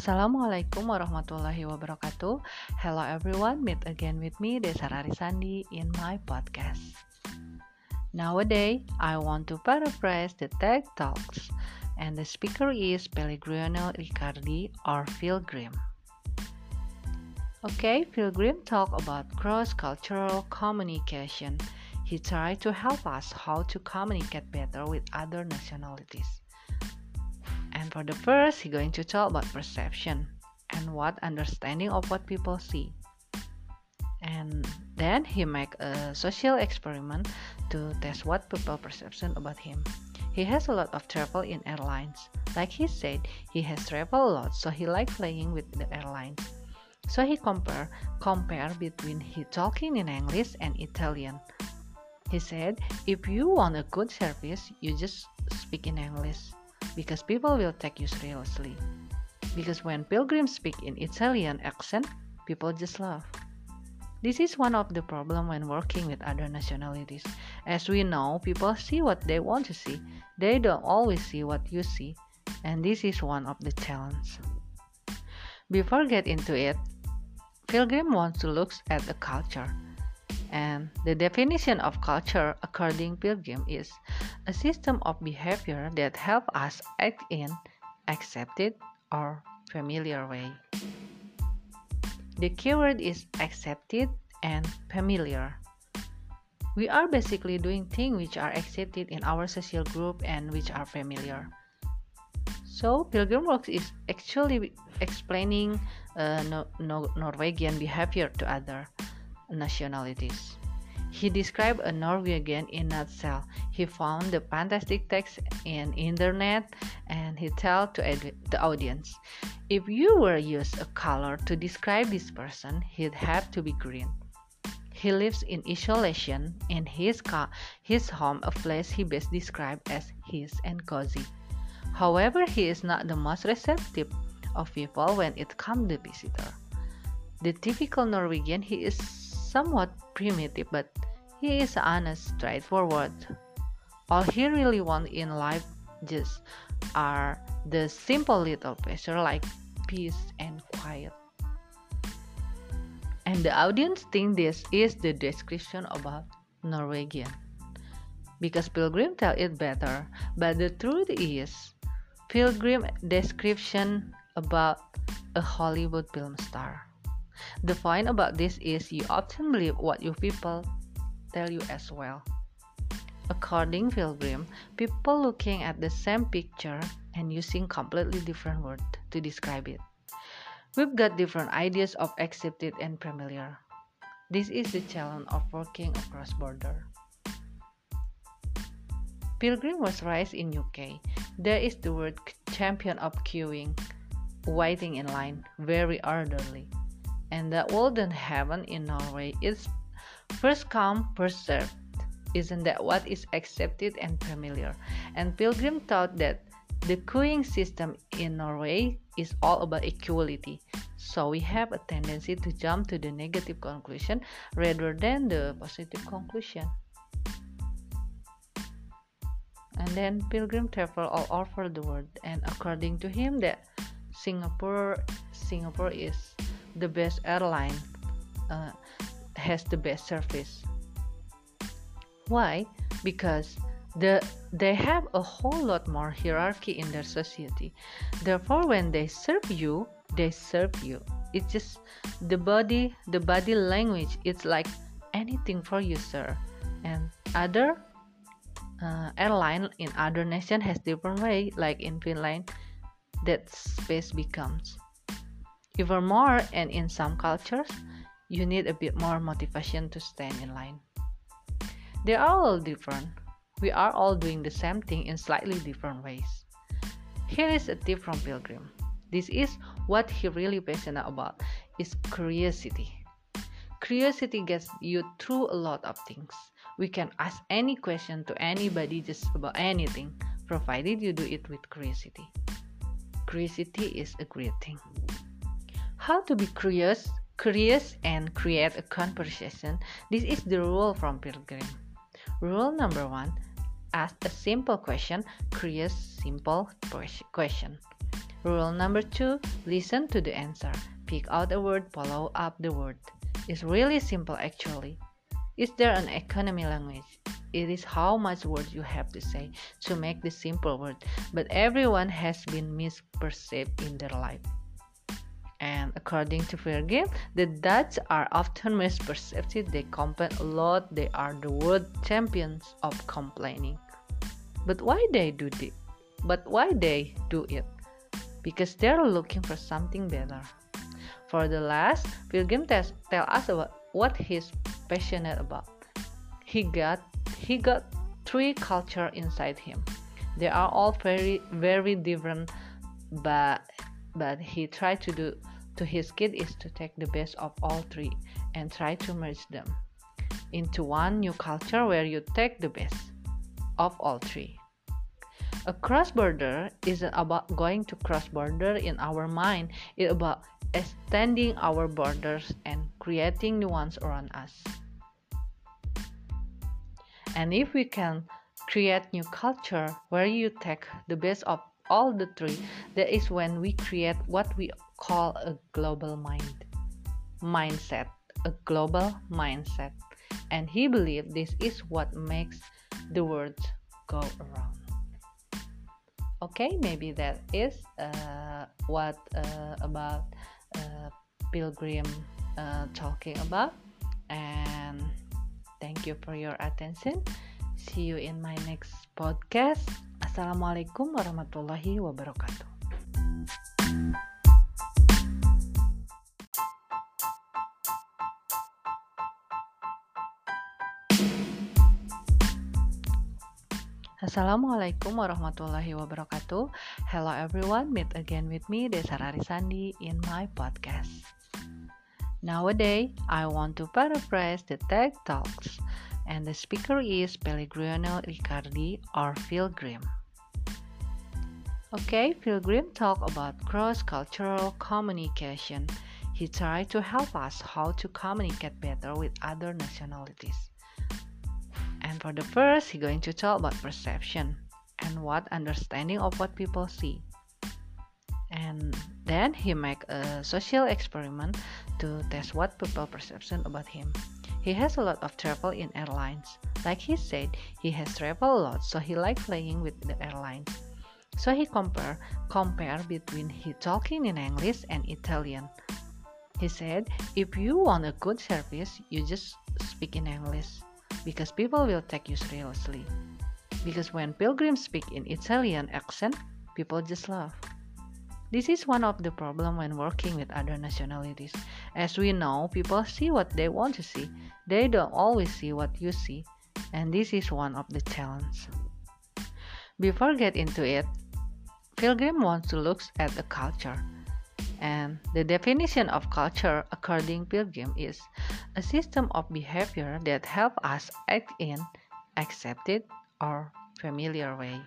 Assalamualaikum warahmatullahi wabarakatuh. Hello everyone, meet again with me Desara Arisandi in my podcast. Nowadays, I want to paraphrase the TED Talks, and the speaker is Pellegrino Riccardi or Pilgrim. Okay, Pilgrim talk about cross-cultural communication. He tried to help us how to communicate better with other nationalities. And for the first, he's going to talk about perception and what understanding of what people see. And then he make a social experiment to test what people perception about him. He has a lot of travel in airlines. Like he said, he has traveled a lot, so he like flying with the airlines. So he compare compare between he talking in English and Italian. He said, if you want a good service, you just speak in English because people will take you seriously. Because when pilgrims speak in Italian accent, people just laugh. This is one of the problem when working with other nationalities. As we know, people see what they want to see. They don't always see what you see, and this is one of the challenges. Before get into it, Pilgrim wants to look at the culture. And the definition of culture according Pilgrim is a system of behavior that help us act in accepted or familiar way. The keyword is accepted and familiar. We are basically doing things which are accepted in our social group and which are familiar. So, Pilgrim Works is actually explaining uh, no, no, Norwegian behavior to other nationalities. He described a Norwegian in nutshell. He found the fantastic text in internet and he told to the audience, if you were use a color to describe this person, he'd have to be green. He lives in isolation in his car, his home, a place he best described as his and cozy. However, he is not the most receptive of people when it comes to visitor. The typical Norwegian, he is somewhat primitive, but he is honest, straightforward. All he really wants in life just are the simple little pleasure like peace and quiet. And the audience think this is the description about Norwegian. Because Pilgrim tell it better, but the truth is Pilgrim description about a Hollywood film star. The point about this is you often believe what your people tell you as well. According Pilgrim, people looking at the same picture and using completely different words to describe it. We've got different ideas of accepted and familiar. This is the challenge of working across border. Pilgrim was raised in UK. There is the word champion of queuing, waiting in line, very orderly and that wouldn't in Norway. is first come, first served. Isn't that what is accepted and familiar? And Pilgrim thought that the queuing system in Norway is all about equality. So we have a tendency to jump to the negative conclusion rather than the positive conclusion. And then Pilgrim traveled all over the world, and according to him, that Singapore, Singapore is the best airline uh, has the best service. Why? Because the they have a whole lot more hierarchy in their society. Therefore, when they serve you, they serve you. It's just the body, the body language. It's like anything for you, sir. And other uh, airline in other nation has different way. Like in Finland, that space becomes even more, and in some cultures, you need a bit more motivation to stand in line. They are all different. We are all doing the same thing in slightly different ways. Here is a tip from Pilgrim. This is what he really passionate about is curiosity. Curiosity gets you through a lot of things. We can ask any question to anybody just about anything, provided you do it with curiosity. Curiosity is a great thing. How to be curious, curious and create a conversation. This is the rule from Pilgrim. Rule number one: ask a simple question. Curious, simple question. Rule number two listen to the answer. Pick out a word, follow up the word. It's really simple actually. Is there an economy language? It is how much words you have to say to make the simple word, but everyone has been misperceived in their life. And according to Pilgrim, the Dutch are often misperceived. They complain a lot. They are the world champions of complaining. But why they do it? But why they do it? Because they're looking for something better. For the last, Pilgrim tells tell us about what he's passionate about. He got he got three culture inside him. They are all very very different, but but he tried to do to his kid is to take the best of all three and try to merge them into one new culture where you take the best of all three. A cross border isn't about going to cross border in our mind, it's about extending our borders and creating new ones around us. And if we can create new culture where you take the best of all the three, that is when we create what we call a global mind mindset, a global mindset. And he believed this is what makes the world go around. Okay maybe that is uh, what uh, about uh, pilgrim uh, talking about. And thank you for your attention. See you in my next podcast. Assalamualaikum warahmatullahi wabarakatuh Assalamualaikum warahmatullahi wabarakatuh. Hello everyone, meet again with me Desa Rarisandi in my podcast. Nowadays, I want to paraphrase the TED Talks, and the speaker is Pellegrino Riccardi or Pilgrim. Okay, Pilgrim talk about cross-cultural communication. He tried to help us how to communicate better with other nationalities. And for the first, he's going to talk about perception and what understanding of what people see. And then he make a social experiment to test what people perception about him. He has a lot of travel in airlines. Like he said, he has traveled a lot, so he like playing with the airlines. So he compare compare between he talking in English and Italian. He said, if you want a good service, you just speak in English because people will take you seriously. Because when pilgrims speak in Italian accent, people just laugh. This is one of the problem when working with other nationalities. As we know, people see what they want to see. They don't always see what you see, and this is one of the challenges. Before get into it, Pilgrim wants to look at the culture. And the definition of culture according Pilgrim is a system of behavior that help us act in accepted or familiar way.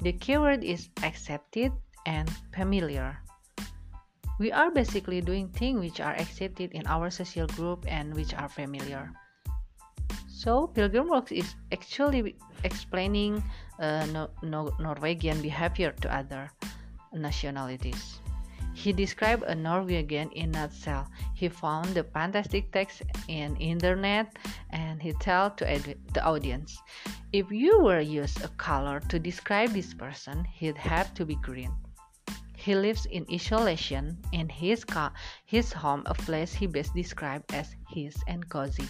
The keyword is accepted and familiar. We are basically doing things which are accepted in our social group and which are familiar. So, Pilgrim Works is actually explaining uh, no, no, Norwegian behavior to other nationalities. He described a Norwegian in nutshell. He found the fantastic text in internet and he told to the audience, if you were use a color to describe this person, he'd have to be green. He lives in isolation in his car, his home, a place he best described as his and cozy.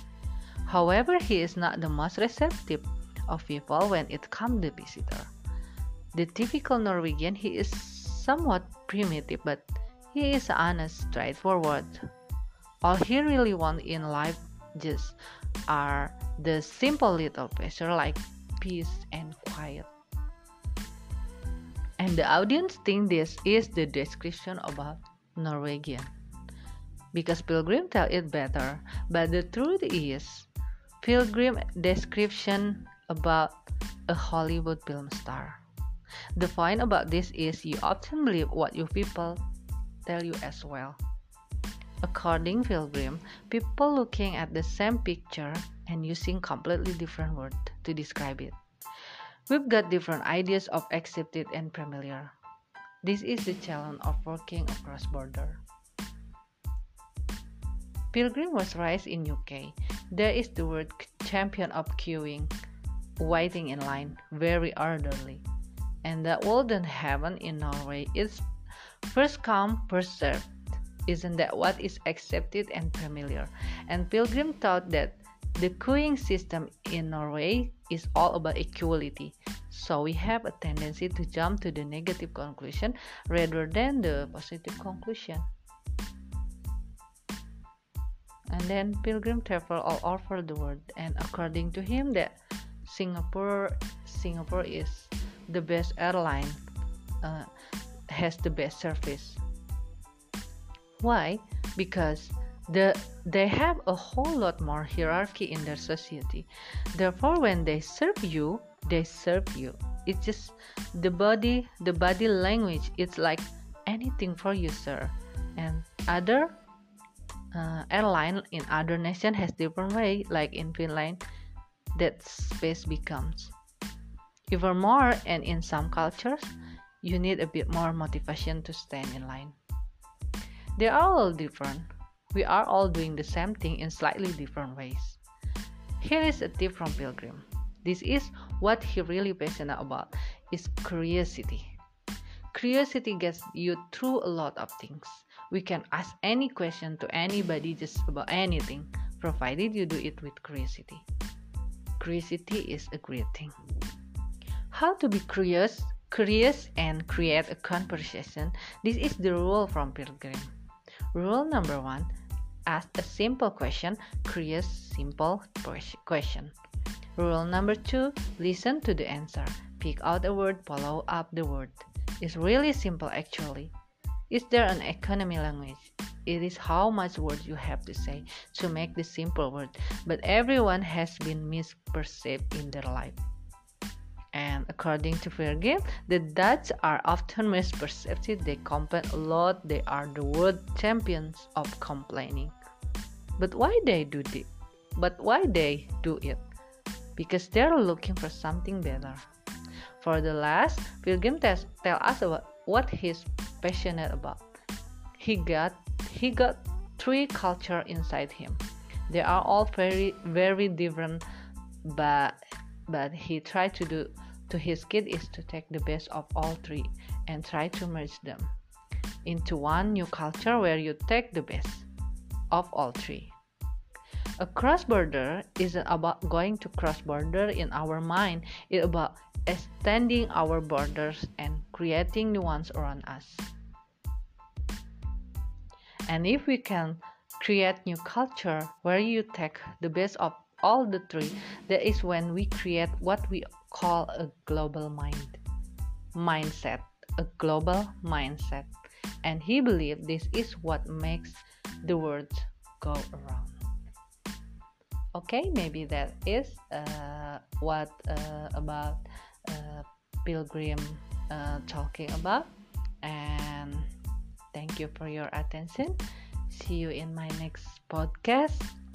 However, he is not the most receptive of people when it comes to visitor. The typical Norwegian, he is somewhat primitive, but he is honest, straightforward. All he really wants in life just are the simple little pleasure like peace and quiet. And the audience think this is the description about Norwegian. Because Pilgrim tell it better, but the truth is Pilgrim description about a Hollywood film star. The point about this is you often believe what your people tell you as well. According Pilgrim, people looking at the same picture and using completely different words to describe it. We've got different ideas of accepted and familiar. This is the challenge of working across border. Pilgrim was raised in UK. There is the word champion of queuing, waiting in line, very orderly. And the golden heaven in Norway is first come, first served. Isn't that what is accepted and familiar? And Pilgrim thought that the queuing system in Norway is all about equality. So we have a tendency to jump to the negative conclusion rather than the positive conclusion. And then Pilgrim traveled all over the world, and according to him, that Singapore Singapore is the best airline, uh, has the best service. Why? Because the they have a whole lot more hierarchy in their society. Therefore, when they serve you, they serve you. It's just the body, the body language. It's like anything for you, sir. And other uh, airline in other nation has different way like in finland that space becomes even more and in some cultures you need a bit more motivation to stand in line. They are all different. We are all doing the same thing in slightly different ways. Here is a tip from pilgrim. This is what he really passionate about is curiosity. Curiosity gets you through a lot of things. We can ask any question to anybody just about anything, provided you do it with curiosity. Curiosity is a great thing. How to be curious, curious and create a conversation. This is the rule from Pilgrim. Rule number one: ask a simple question. Curious, simple question. Rule number two: listen to the answer. Pick out a word, follow up the word. It's really simple actually. Is there an economy language? It is how much words you have to say to make the simple word, but everyone has been misperceived in their life. And according to Pilgrim, the Dutch are often misperceived. They complain a lot. They are the world champions of complaining. But why they do it? But why they do it? Because they're looking for something better. For the last, Pilgrim tell us about what he's passionate about. He got he got three culture inside him. They are all very very different, but but he tried to do to his kid is to take the best of all three and try to merge them into one new culture where you take the best of all three. A cross border isn't about going to cross border in our mind, it's about extending our borders and creating new ones around us. And if we can create new culture where you take the best of all the three, that is when we create what we call a global mind mindset, a global mindset. And he believed this is what makes the world go around. Okay, maybe that is uh, what uh, about uh, pilgrim uh, talking about and thank you for your attention see you in my next podcast